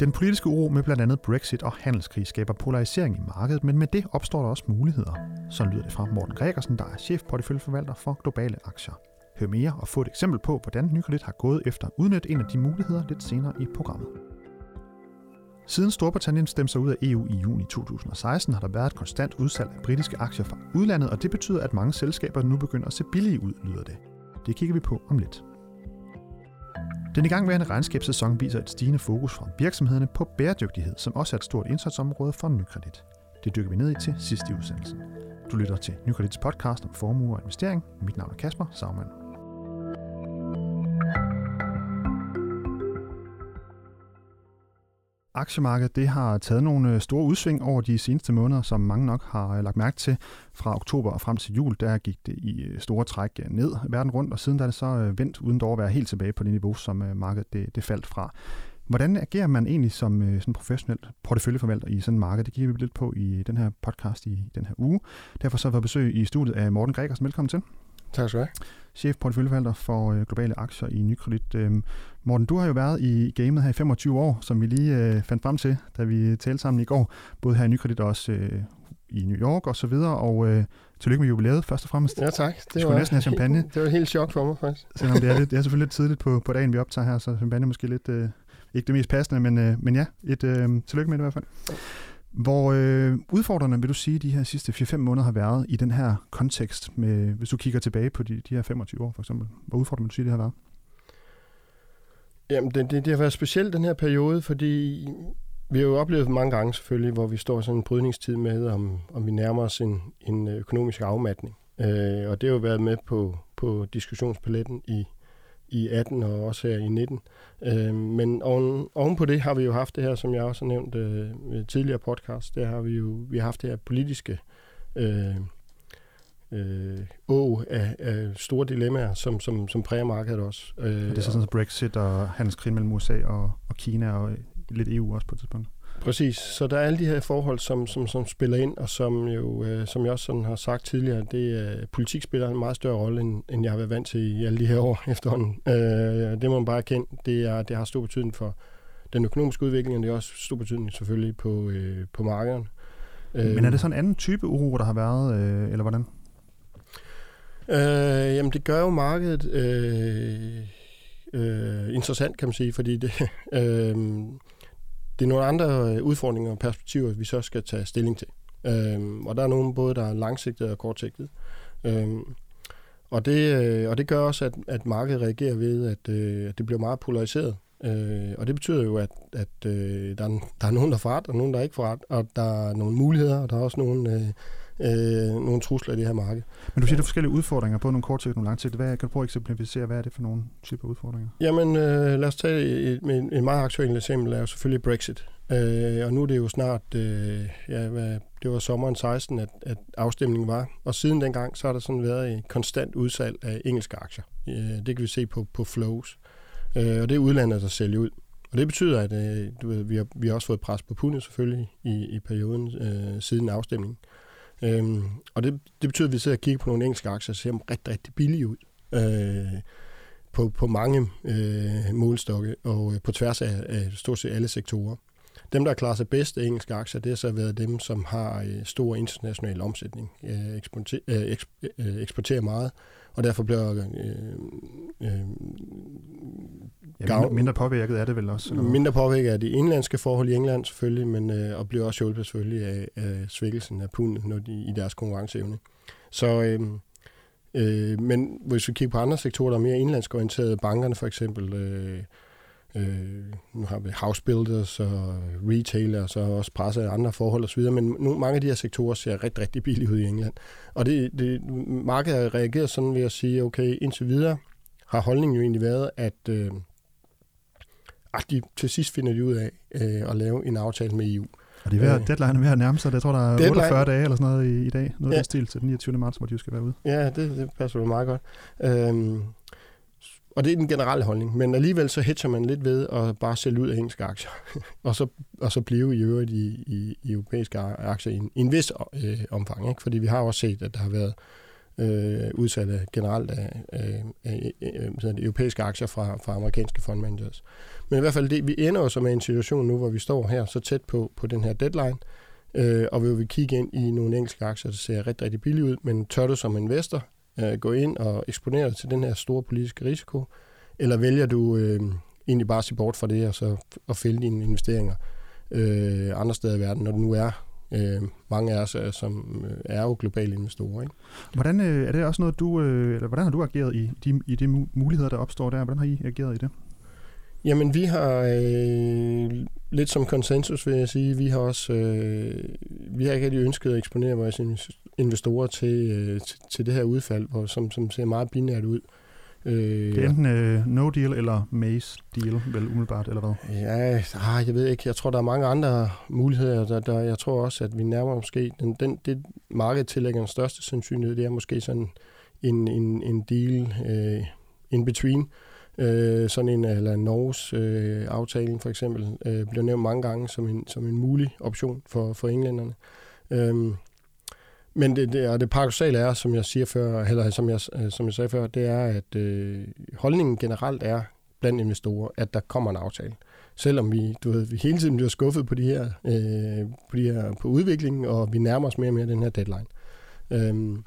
Den politiske uro med blandt andet Brexit og handelskrig skaber polarisering i markedet, men med det opstår der også muligheder. Så lyder det fra Morten Gregersen, der er chef på forvalter for globale aktier. Hør mere og få et eksempel på, hvordan Nykredit har gået efter at udnytte en af de muligheder lidt senere i programmet. Siden Storbritannien stemte sig ud af EU i juni 2016, har der været et konstant udsalg af britiske aktier fra udlandet, og det betyder, at mange selskaber nu begynder at se billige ud, lyder det. Det kigger vi på om lidt. Den igangværende regnskabssæson viser et stigende fokus fra virksomhederne på bæredygtighed, som også er et stort indsatsområde for Nykredit. Det dykker vi ned i til sidst i udsendelsen. Du lytter til Nykredits podcast om formue og investering. Mit navn er Kasper Sagmann. Aktiemarkedet det har taget nogle øh, store udsving over de seneste måneder, som mange nok har øh, lagt mærke til. Fra oktober og frem til jul, der gik det i øh, store træk ned verden rundt, og siden der er det så vendt uden dog at være helt tilbage på det niveau, som markedet det, det faldt fra. Hvordan agerer man egentlig som sådan professionel porteføljeforvalter i sådan et marked? Det kigger vi lidt på i den her podcast i den her uge. Derfor så har jeg besøg i studiet af Morten Gregersen. Velkommen til. Tak skal du have. Chef porteføljeforvalter for øh, globale aktier i Nykredit. Øhm, Morten, du har jo været i gamet her i 25 år, som vi lige øh, fandt frem til, da vi talte sammen i går, både her i Nykredit og også øh, i New York og så videre, og øh, tillykke med jubilæet først og fremmest. Ja tak. Det var næsten have champagne. Det var helt chok for mig faktisk. Selvom det er, lidt, det er selvfølgelig lidt tidligt på, på dagen, vi optager her, så champagne er måske lidt, øh, ikke det mest passende, men, øh, men ja, et øh, tillykke med det i hvert fald. Hvor øh, udfordrende vil du sige, de her sidste 4-5 måneder har været i den her kontekst, med, hvis du kigger tilbage på de, de her 25 år for eksempel? Hvor udfordrende vil du sige, det har været? Jamen, det, det, det har været specielt den her periode, fordi vi har jo oplevet mange gange selvfølgelig, hvor vi står i sådan en brydningstid med, om, om vi nærmer os en, en økonomisk afmatning. Øh, og det har jo været med på, på diskussionspaletten i, i 18 og også her i 19. Øh, men oven, oven på det har vi jo haft det her, som jeg også har nævnt øh, tidligere podcast, der har vi jo vi har haft det her politiske øh, øh, å af, af store dilemmaer, som, som, som præger markedet også. Øh, det er så sådan, og, Brexit og handelskrig mellem USA og, og Kina og lidt EU også på et tidspunkt. Præcis. Så der er alle de her forhold, som, som, som spiller ind, og som jo, øh, som jeg også sådan har sagt tidligere, det øh, politik spiller en meget større rolle, end, end jeg har været vant til i alle de her år efterhånden. Øh, det må man bare erkende. Det, er, det har stor betydning for den økonomiske udvikling, og det har også stor betydning selvfølgelig på, øh, på markederne. Men er det sådan en anden type uro, der har været, øh, eller hvordan? Øh, jamen, det gør jo markedet øh, øh, interessant, kan man sige, fordi det... Øh, det er nogle andre øh, udfordringer og perspektiver, vi så skal tage stilling til. Øhm, og der er nogle både, der er langsigtede og kortsigtede. Øhm, og, det, øh, og det gør også, at, at markedet reagerer ved, at, øh, at det bliver meget polariseret. Øh, og det betyder jo, at, at øh, der, er, der er nogen, der får ret, og nogen, der ikke får ret, og der er nogle muligheder, og der er også nogle, øh, øh, nogle trusler i det her marked. Men du siger, der er forskellige udfordringer, både nogle kortsigtede og nogle langsigtede. Hvad, kan du prøve at eksemplificere, hvad er det for nogle typer udfordringer? Jamen, øh, lad os tage et, et, et meget aktuelt eksempel, er jo selvfølgelig Brexit. Øh, og nu er det jo snart, øh, ja, hvad, det var sommeren 16, at, at afstemningen var. Og siden dengang, så har der sådan været et konstant udsalg af engelske aktier. Øh, det kan vi se på, på flows. Øh, og det er udlandet, der sælger ud. Og det betyder, at øh, du ved, vi, har, vi har også fået pres på pundet selvfølgelig i, i perioden øh, siden afstemningen. Øhm, og det, det betyder, at vi sidder og kigger på nogle engelske aktier, og ser rigtig, rigtig billige ud. Øh, på, på mange øh, målstokke og øh, på tværs af, af stort set alle sektorer. Dem, der klarer sig bedst af engelske aktier, det har så været dem, som har øh, stor international omsætning, øh, eksporter, øh, øh, eksporterer meget, og derfor bliver øh, øh, ja, mindre, mindre påvirket er det vel også? Eller? Mindre påvirket af de indlandske forhold i England selvfølgelig, men øh, og bliver også hjulpet selvfølgelig af, af svækkelsen af pundet når de, i deres konkurrenceevne. Så, øh, øh, men hvis vi kigger på andre sektorer, der er mere indlandsk orienterede, bankerne for eksempel, øh, Øh, nu har vi house builders og retailers og også presse af andre forhold osv., men nu, mange af de her sektorer ser rigtig, rigtig billige ud i England. Og det, det, markedet har reageret sådan ved at sige, okay, indtil videre har holdningen jo egentlig været, at øh, at de til sidst finder de ud af øh, at lave en aftale med EU. Og det er ved, øh, deadline er ved at nærme sig. Jeg tror, der er deadline, 48 dage eller sådan noget i, i dag. Noget ja. stil til den 29. marts, hvor de skal være ude. Ja, det, det passer jo meget godt. Øhm, og det er den generelle holdning. Men alligevel så hedger man lidt ved at bare sælge ud af engelske aktier, og, så, og så blive i øvrigt i, i, i europæiske aktier i en, i en vis øh, omfang. Ikke? Fordi vi har også set, at der har været øh, udsalg generelt af, af, af, af, af europæiske aktier fra, fra amerikanske fondmanagers. Men i hvert fald, det, vi ender jo så med en situation nu, hvor vi står her så tæt på, på den her deadline, øh, og vi vil kigge ind i nogle engelske aktier, der ser rigtig, rigtig billigt ud, men tør du som investor øh, gå ind og eksponere dig til den her store politiske risiko, eller vælger du øh, egentlig bare at se bort fra det og så og fælde dine investeringer øh, andre steder i verden, når du nu er øh, mange af os, øh, som øh, er jo globale investorer. Ikke? Hvordan øh, er det også noget, du, øh, eller hvordan har du ageret i de, i de muligheder, der opstår der? Hvordan har I ageret i det? Jamen, vi har øh, lidt som konsensus, vil jeg sige, vi har også øh, vi har ikke rigtig ønsket at eksponere vores investorer til, øh, til, til det her udfald, hvor, som, som ser meget binært ud. Øh, det er enten øh, no deal eller maze deal, vel umiddelbart, eller hvad? Ja, ah, jeg ved ikke. Jeg tror, der er mange andre muligheder. Der, der, jeg tror også, at vi nærmer måske... Den, den, det markedet tillægger den største sandsynlighed, det er måske sådan en, en, en deal øh, in between. Øh, sådan en, eller Norges øh, aftalen for eksempel, øh, bliver nævnt mange gange som en, som en mulig option for, for englænderne. Øh, men det, det, og det paradoxale er, som jeg siger før, eller som jeg, øh, som jeg sagde før, det er, at øh, holdningen generelt er blandt investorer, at der kommer en aftale. Selvom vi, du ved, vi hele tiden bliver skuffet på de her, øh, på, de her på udviklingen, og vi nærmer os mere og mere den her deadline. Øhm,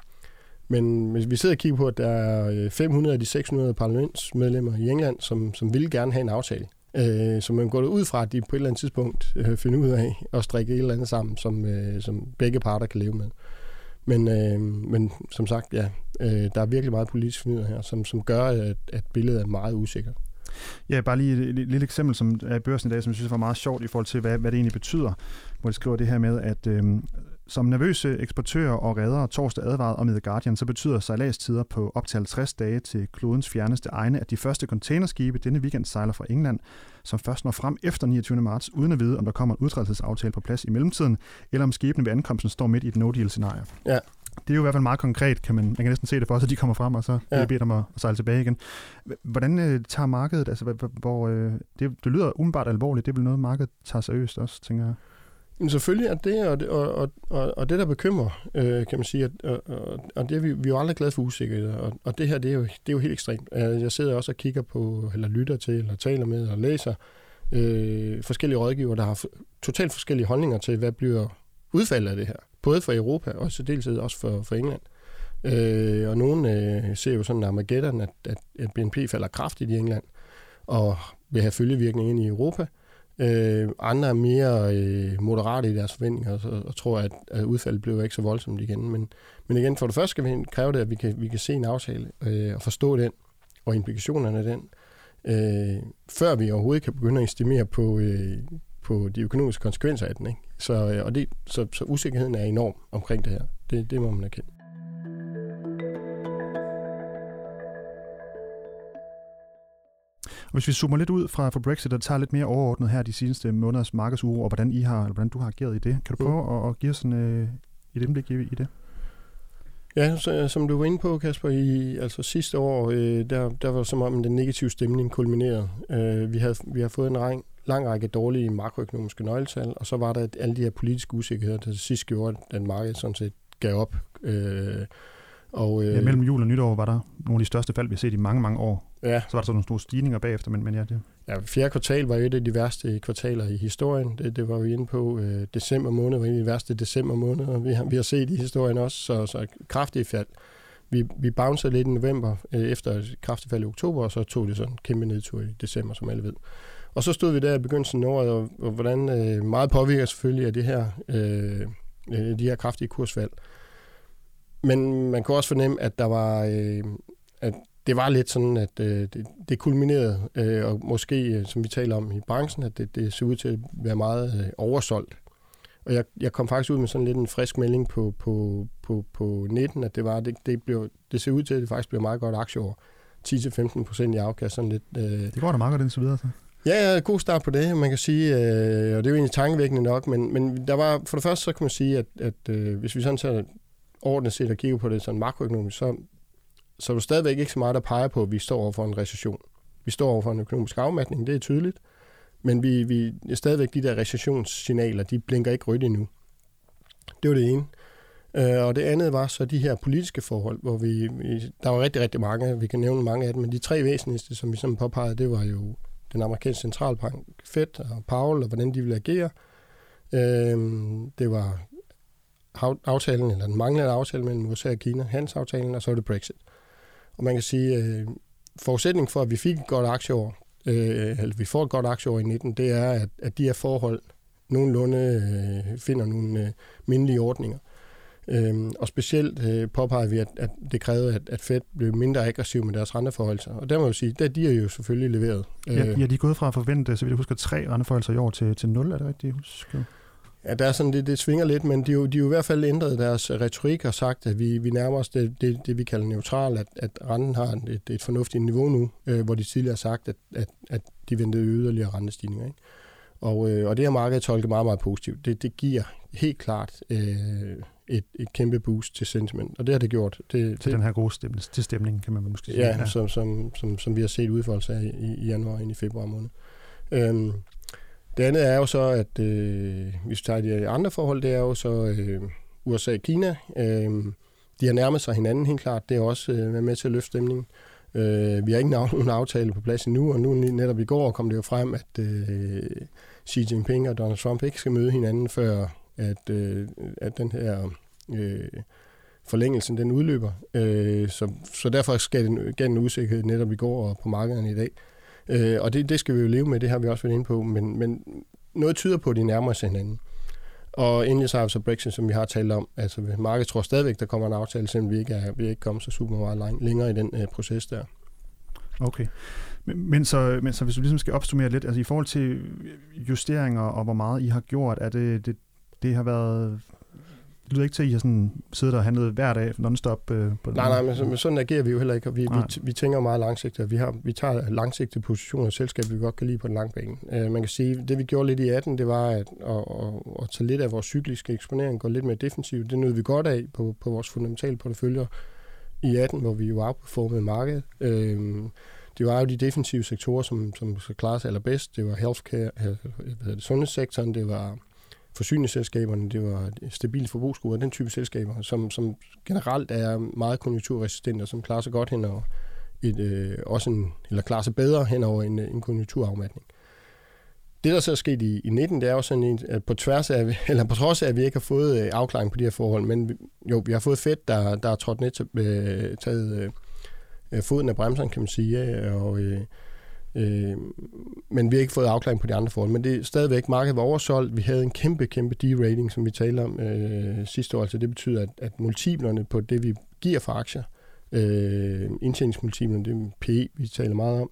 men hvis vi sidder og kigger på, at der er øh, 500 af de 600 parlamentsmedlemmer i England, som, som vil gerne have en aftale, øh, så man går ud fra, at de på et eller andet tidspunkt øh, finder ud af at strikke et eller andet sammen, som, øh, som begge parter kan leve med. Men, øh, men som sagt, ja, øh, der er virkelig meget politisk fornyet her, som, som gør, at, at billedet er meget usikkert. Ja, bare lige et, et lille eksempel, som er i børsen i dag, som jeg synes var meget sjovt i forhold til, hvad, hvad det egentlig betyder, hvor de skriver det her med, at øh, som nervøse eksportører og redere torsdag advaret om i The Guardian, så betyder sejladstider på op til 50 dage til klodens fjerneste egne, at de første containerskibe denne weekend sejler fra England, som først når frem efter 29. marts, uden at vide, om der kommer en udtrædelsesaftale på plads i mellemtiden, eller om skibene ved ankomsten står midt i et no-deal-scenarie. Ja. Det er jo i hvert fald meget konkret, kan man, man kan næsten se det for os, at de kommer frem, og så bliver ja. bedt om at, at sejle tilbage igen. Hvordan øh, tager markedet, altså hvor, øh, det, det lyder umiddelbart alvorligt, det er vel noget, markedet tager seriøst også, tænker jeg. Men selvfølgelig er det, og det, og, og, og det der bekymrer, øh, kan man sige, at, og, og det er vi, vi er jo aldrig glade for usikkerhed, og, og det her, det er, jo, det er jo helt ekstremt. Øh, jeg sidder også og kigger på, eller lytter til, eller taler med, og læser øh, forskellige rådgiver, der har totalt forskellige holdninger til, hvad bliver udfaldet af det her. Både for Europa, og så dels også for, for England. Øh, og nogen øh, ser jo sådan Armageddon, at, at, at BNP falder kraftigt i England, og vil have følgevirkning ind i Europa. Øh, andre er mere øh, moderate i deres forventninger og, og tror, at, at udfaldet bliver ikke så voldsomt igen. Men, men igen, for det første skal vi kræve det, at vi kan, vi kan se en aftale øh, og forstå den og implikationerne af den, øh, før vi overhovedet kan begynde at estimere på, øh, på de økonomiske konsekvenser af den. Ikke? Så, øh, og det, så, så usikkerheden er enorm omkring det her. Det, det må man erkende. Hvis vi zoomer lidt ud fra, fra Brexit og tager lidt mere overordnet her de seneste måneders markedsuro, og hvordan I har, eller hvordan du har ageret i det, kan du prøve mm. at, at give os sådan, øh, et indblik i, i det? Ja, så, som du var inde på, Kasper, i altså sidste år, øh, der, der var som om den negative stemning kulminerede. Øh, vi, havde, vi har fået en ræng, lang række dårlige makroøkonomiske nøgletal, og så var der alle de her politiske usikkerheder, der sidst gjorde, at markedet sådan set gav op. Øh, og, øh, ja, mellem jul og nytår var der nogle af de største fald, vi har set i mange, mange år. Ja. Så var der sådan nogle store stigninger bagefter, men, men ja, det... Ja, fjerde kvartal var et af de værste kvartaler i historien. Det, det var vi inde på. Øh, december måned var en af de værste december måneder, vi har, vi har set i historien også, så, så kraftigt fald. Vi, vi bouncede lidt i november øh, efter et kraftigt fald i oktober, og så tog det sådan en kæmpe nedtur i december, som alle ved. Og så stod vi der i begyndelsen af året, og, og hvordan øh, meget påvirker selvfølgelig af det her, øh, øh de her kraftige kursfald. Men man kunne også fornemme, at der var, øh, at det var lidt sådan, at øh, det, det kulminerede, øh, og måske, øh, som vi taler om i branchen, at det, det så ud til at være meget øh, oversolgt. Og jeg, jeg kom faktisk ud med sådan lidt en frisk melding på, på, på, på 19, at det var, det, det, blev, det ser ud til, at det faktisk bliver meget godt aktieår. 10-15 procent i afkast. Sådan lidt, øh, det går da meget godt indtil videre, så. Ja, ja, god start på det, man kan sige, øh, og det er jo egentlig tankevækkende nok, men, men der var, for det første så kan man sige, at, at øh, hvis vi sådan ser ordentligt set og kigger på det sådan makroøkonomisk, så, så er du stadigvæk ikke så meget, der peger på, at vi står over for en recession. Vi står over for en økonomisk afmatning, det er tydeligt, men vi, vi er stadigvæk de der recessionssignaler, de blinker ikke rødt endnu. Det var det ene. Øh, og det andet var så de her politiske forhold, hvor vi, vi, der var rigtig, rigtig mange, vi kan nævne mange af dem, men de tre væsentligste, som vi sådan påpegede, det var jo den amerikanske centralbank, Fed og Powell, og hvordan de ville agere. Øh, det var aftalen, eller den manglende aftale mellem USA og Kina, handelsaftalen, og så var det Brexit. Og man kan sige, øh, forudsætningen for, at vi fik et godt aktieår, øh, eller vi får et godt aktieår i 19, det er, at, at de her forhold nogenlunde øh, finder nogle øh, mindelige ordninger. Øhm, og specielt øh, påpeger vi, at, at det krævede, at, at Fed blev mindre aggressiv med deres renteforholdelser. Og der må jeg sige, at de er jo selvfølgelig leveret. Ja, ja, de er gået fra at forvente, så vi husker, tre renteforholdelser i år til, til 0, er det rigtigt? Husker? Ja, der er sådan, det, det svinger lidt, men de, de er jo i hvert fald ændret deres retorik og sagt, at vi, vi nærmer os det, det, det, vi kalder neutral, at, at renten har et, et fornuftigt niveau nu, øh, hvor de tidligere har sagt, at, at, at de ventede yderligere rentestigninger. Ikke? Og, øh, og det har markedet tolket meget, meget positivt. Det, det giver helt klart øh, et, et kæmpe boost til sentiment, og det har det gjort. Det, til den her gode stemning, til stemningen, kan man måske sige. Ja, ja. Som, som, som, som vi har set udfolde af i, i januar ind i februar måned. Øhm, det andet er jo så, at øh, hvis vi tager de andre forhold, det er jo så øh, USA og Kina. Øh, de har nærmet sig hinanden helt klart. Det er også øh, med til at løfte stemningen. Øh, vi har ikke nogen aftale på plads endnu, og nu netop i går kom det jo frem, at øh, Xi Jinping og Donald Trump ikke skal møde hinanden, før at, øh, at den her øh, forlængelsen den udløber. Øh, så, så derfor skal den, gav den usikkerhed netop i går og på markederne i dag. Øh, Øh, og det, det skal vi jo leve med, det har vi også været inde på, men, men noget tyder på, at de nærmer sig hinanden. Og endelig så har vi så Brexit, som vi har talt om. Altså markedet tror stadigvæk, der kommer en aftale, selvom vi ikke er, vi er ikke kommet så super meget længere i den øh, proces der. Okay. Men, men, så, men så hvis du ligesom skal opsummere lidt, altså i forhold til justeringer og hvor meget I har gjort, er det, det, det har været det lyder ikke til, at I har sådan siddet og handlet hver dag non-stop øh, på Nej, nej, men, men sådan agerer vi jo heller ikke, og vi, vi, vi tænker meget langsigtet. Vi, har, vi tager langsigtede positioner i selskab, vi godt kan lide på den lange bane. Uh, man kan sige, det vi gjorde lidt i 18, det var at, at, at, at tage lidt af vores cykliske eksponering, gå lidt mere defensivt. Det nød vi godt af på, på vores fundamentale porteføljer i 18, hvor vi jo outperformede markedet. Uh, det var jo de defensive sektorer, som, som skal klare sig allerbedst. Det var healthcare, hvad hedder det, sundhedssektoren, det var forsyningsselskaberne, det var stabile forbrugsgrupper, den type selskaber, som, som generelt er meget konjunkturresistente, og som klarer sig godt hen over et, øh, også en, eller klarer sig bedre hen over en, øh, en konjunkturafmatning. Det, der så er sket i, i 19, det er jo sådan en, at på tværs af, eller på trods af, at vi ikke har fået øh, afklaring på de her forhold, men jo, vi har fået fedt, der, der er trådt net, øh, taget øh, øh foden af bremsen, kan man sige, og øh, Øh, men vi har ikke fået afklaring på de andre forhold. Men det er stadigvæk, markedet var oversolgt. Vi havde en kæmpe, kæmpe D-rating, som vi talte om øh, sidste år. Altså det betyder, at, at multiplerne på det, vi giver for aktier, øh, indtjeningsmultiplerne, det er PE, vi taler meget om,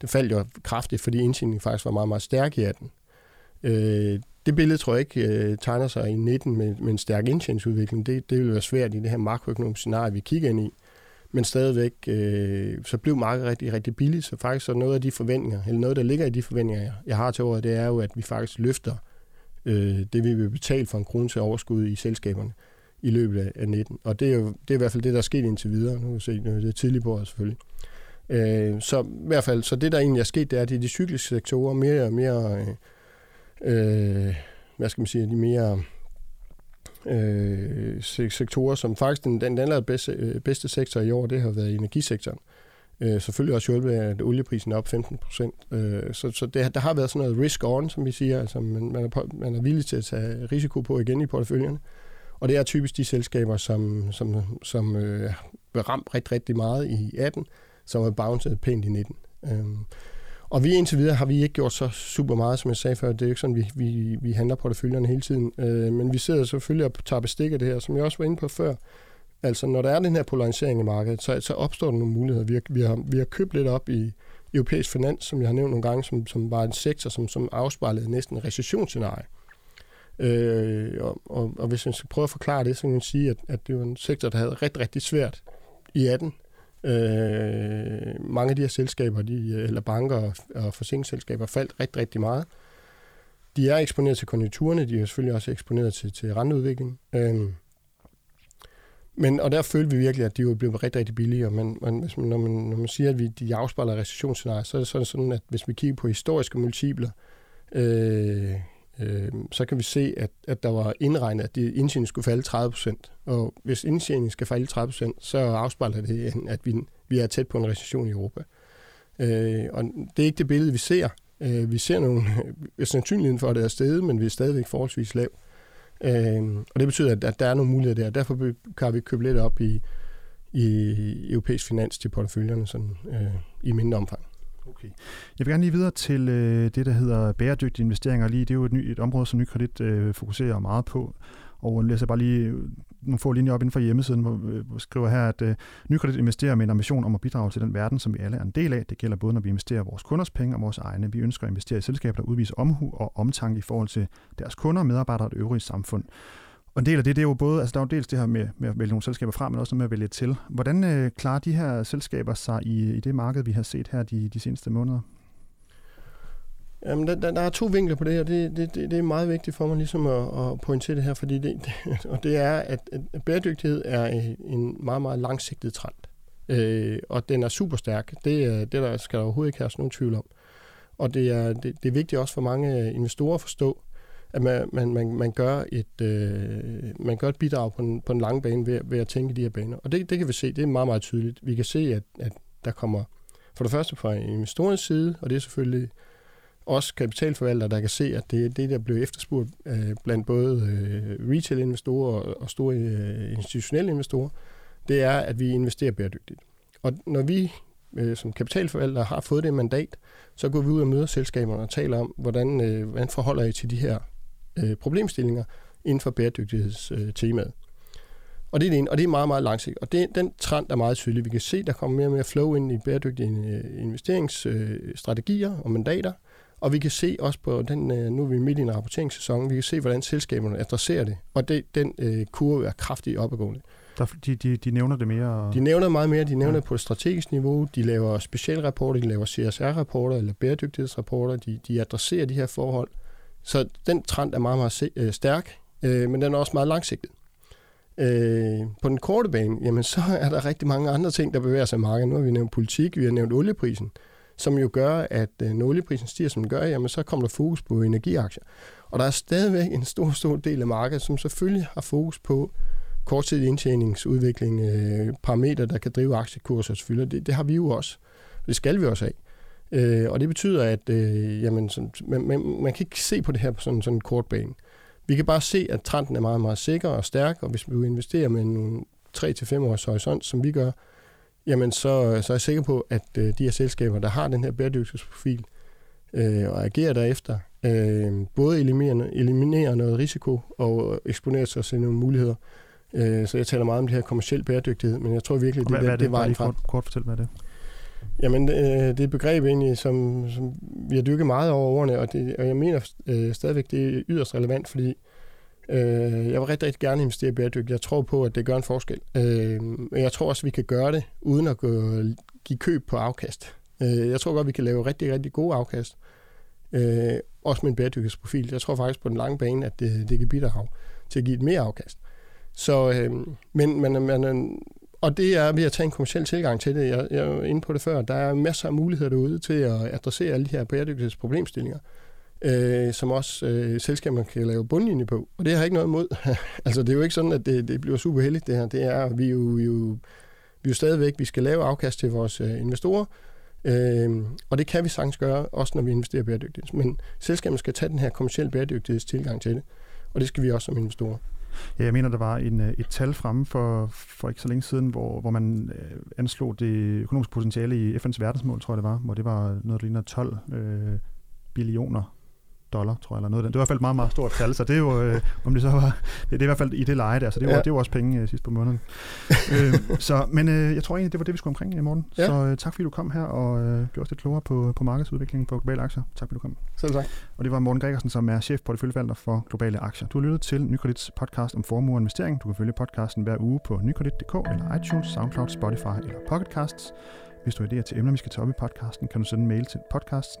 det faldt jo kraftigt, fordi indtjeningen faktisk var meget, meget stærk i 18. Øh, det billede tror jeg ikke øh, tegner sig i 19 med, med en stærk indtjeningsudvikling. Det, det vil være svært i det her makroøkonomiske scenarie, vi kigger ind i men stadigvæk, øh, så blev markedet rigtig, rigtig billigt, så faktisk så noget af de forventninger, eller noget, der ligger i de forventninger, jeg har til året, det er jo, at vi faktisk løfter øh, det, vi vil betale for en krone til overskud i selskaberne i løbet af 19. Og det er jo det er i hvert fald det, der er sket indtil videre. Nu kan vi se, det er tidligt på året selvfølgelig. Øh, så i hvert fald, så det der egentlig er sket, det er, at de cykliske sektorer mere og mere, øh, øh, hvad skal man sige, de mere øh, sektorer, som faktisk den, den allerbedste øh, bedste sektor i år, det har været energisektoren. Øh, selvfølgelig også hjulpet af, at olieprisen er op 15 procent. Øh, så så det, der har været sådan noget risk on, som vi siger, altså man, man, er, man er villig til at tage risiko på igen i porteføljerne. Og det er typisk de selskaber, som, som, som øh, ramt rigtig, rigtig meget i 18, som er bounced pænt i 19. Øh, og vi indtil videre har vi ikke gjort så super meget, som jeg sagde før. Det er jo ikke sådan, vi, vi, vi handler porteføljerne hele tiden. Øh, men vi sidder selvfølgelig og tager bestik af det her, som jeg også var inde på før. Altså, når der er den her polarisering i markedet, så, så opstår der nogle muligheder. Vi har, vi, har, vi har købt lidt op i europæisk finans, som jeg har nævnt nogle gange, som, som var en sektor, som, som afspejlede næsten en recessionsscenarie. Øh, og, og, og hvis man skal prøve at forklare det, så kan man sige, at, at det var en sektor, der havde rigtig, rigtig svært i 18 Øh, mange af de her selskaber, de, eller banker og, og forsikringsselskaber, faldt rigtig, rigtig meget. De er eksponeret til konjunkturerne, de er selvfølgelig også eksponeret til, til renteudviklingen. Øh, men, og der følte vi virkelig, at de jo blev rigtig, rigtig billige. Men, men hvis man, når, man, når man siger, at vi, de afspejler recessionsscenarier, så er det sådan, sådan, at hvis vi kigger på historiske multipler, øh, øh, så kan vi se, at, at der var indregnet, at indtjeningen skulle falde 30 procent. Og hvis indtjeningen skal falde 30 procent, så afspejler det, at vi, vi er tæt på en recession i Europa. Øh, og det er ikke det billede, vi ser. Øh, vi ser nogle, sandsynligheden for, at det er steget, men vi er stadigvæk forholdsvis lav. Øh, og det betyder, at, at der er nogle muligheder der. Derfor kan vi købe lidt op i, i europæisk finans til porteføljerne sådan, øh, i mindre omfang. Okay. Jeg vil gerne lige videre til øh, det, der hedder bæredygtige investeringer. Lige, det er jo et, ny, et område, som Nykredit øh, fokuserer meget på. Og læser bare lige øh, nogle få linjer op inden for hjemmesiden, hvor øh, vi skriver her, at øh, Nykredit investerer med en ambition om at bidrage til den verden, som vi alle er en del af. Det gælder både, når vi investerer vores kunders penge og vores egne. Vi ønsker at investere i selskaber, der udviser omhu og omtanke i forhold til deres kunder, medarbejdere og det øvrige samfund. Og en del af det, det er jo både, altså der er jo dels det her med, med at vælge nogle selskaber fra, men også noget med at vælge til. Hvordan øh, klarer de her selskaber sig i, i det marked, vi har set her de, de seneste måneder? Jamen, der, der, der er to vinkler på det, og det, det, det, det er meget vigtigt for mig ligesom at, at pointere det her, fordi det, det, og det er, at, at bæredygtighed er øh, en meget, meget langsigtet trend. Øh, og den er super stærk. Det, øh, det der skal der overhovedet ikke have nogen tvivl om. Og det er, det, det er vigtigt også for mange øh, investorer at forstå, at man, man, man, man, gør, et, øh, man gør et bidrag på en, på en lang bane ved, ved at tænke de her baner. Og det, det kan vi se, det er meget, meget tydeligt. Vi kan se, at, at der kommer for det første fra investorens side, og det er selvfølgelig også kapitalforvaltere, der kan se, at det er det, der bliver efterspurgt øh, blandt både øh, retail-investorer og, og store øh, institutionelle investorer, det er, at vi investerer bæredygtigt. Og når vi øh, som kapitalforvaltere har fået det mandat, så går vi ud og møder selskaberne og taler om, hvordan, øh, hvordan forholder I til de her øh, problemstillinger inden for bæredygtighedstemaet. Øh, og det er det ene, og det er meget, meget langsigtet. Og det, den trend er meget tydelig. Vi kan se, der kommer mere og mere flow ind i bæredygtige øh, investeringsstrategier og mandater, og vi kan se også på den, øh, nu er vi midt i en rapporteringssæson, vi kan se, hvordan selskaberne adresserer det, og det, den øh, kurve er kraftigt opadgående. Der, de, de, de nævner det mere? De nævner meget mere. De nævner ja. på et strategisk niveau. De laver specialrapporter, de laver CSR-rapporter eller bæredygtighedsrapporter. De, de adresserer de her forhold. Så den trend er meget, meget øh, stærk, øh, men den er også meget langsigtet. Øh, på den korte bane, jamen så er der rigtig mange andre ting, der bevæger sig i markedet. Nu har vi nævnt politik, vi har nævnt olieprisen, som jo gør, at øh, når olieprisen stiger, som den gør, jamen så kommer der fokus på energiaktier. Og der er stadigvæk en stor, stor del af markedet, som selvfølgelig har fokus på korttidig indtjeningsudvikling, øh, parametre, der kan drive aktiekurser selvfølgelig. Det, det har vi jo også. Det skal vi også have. Øh, og det betyder, at øh, jamen, sådan, man, man, man kan ikke se på det her på sådan, sådan en kort bane. Vi kan bare se, at trenden er meget, meget sikker og stærk, og hvis vi investerer med nogle 3-5 års horisont, som vi gør, jamen så, så er jeg sikker på, at øh, de her selskaber, der har den her bæredygtighedsprofil, øh, og agerer derefter, øh, både eliminerer, eliminerer noget risiko og eksponerer sig til nogle muligheder. Øh, så jeg taler meget om det her kommersiel bæredygtighed, men jeg tror virkelig, det, hvad, det, hvad er det, det vejen frem. Kort, kort fortæl, hvad er det? Jamen, øh, det er et begreb egentlig, som, som vi har dykket meget over årene, og, det, og jeg mener øh, stadigvæk, det er yderst relevant, fordi øh, jeg vil rigtig, rigtig gerne investere bæredygtigt. Jeg tror på, at det gør en forskel. Øh, men jeg tror også, vi kan gøre det, uden at gå, give køb på afkast. Øh, jeg tror godt, vi kan lave rigtig, rigtig gode afkast, øh, også med en bæredygtighedsprofil. Jeg tror faktisk på den lange bane, at det, det kan bidrage til at give et mere afkast. Så, øh, men, men, men og det er ved at tage en kommersiel tilgang til det. Jeg, jeg er inde på det før. Der er masser af muligheder derude til at adressere alle de her bæredygtighedsproblemstillinger, øh, som også øh, selskaberne kan lave bundlinje på. Og det har jeg ikke noget imod. altså, det er jo ikke sådan, at det, det bliver super heldigt, det her. Det er, vi er jo, vi er jo, vi er jo stadigvæk, vi skal lave afkast til vores øh, investorer, øh, og det kan vi sagtens gøre, også når vi investerer bæredygtigt. Men selskaberne skal tage den her kommersielle bæredygtighedstilgang til det, og det skal vi også som investorer. Ja, jeg mener, der var en, øh, et tal fremme for, for ikke så længe siden, hvor, hvor man øh, anslog det økonomiske potentiale i FN's verdensmål, tror jeg det var, hvor det var noget, der ligner 12 øh, billioner dollar, tror jeg, eller noget. Det var i hvert fald et meget, meget stort tal, så det er jo, øh, om det så var, det, det er i hvert fald i det leje der, så det var, ja. det var også penge øh, sidst på måneden. øh, så, men øh, jeg tror egentlig, det var det, vi skulle omkring i morgen. Ja. Så øh, tak fordi du kom her og øh, gjorde os lidt klogere på, på markedsudviklingen på globale aktier. Tak fordi du kom. Selv tak. Og det var Morten Gregersen, som er chef på porteføljeforvalter for globale aktier. Du har lyttet til Nykredits podcast om formue og investering. Du kan følge podcasten hver uge på nykredit.dk eller iTunes, SoundCloud, Spotify eller Pocketcasts. Hvis du har idéer til emner, vi skal tage op i podcasten, kan du sende en mail til podcast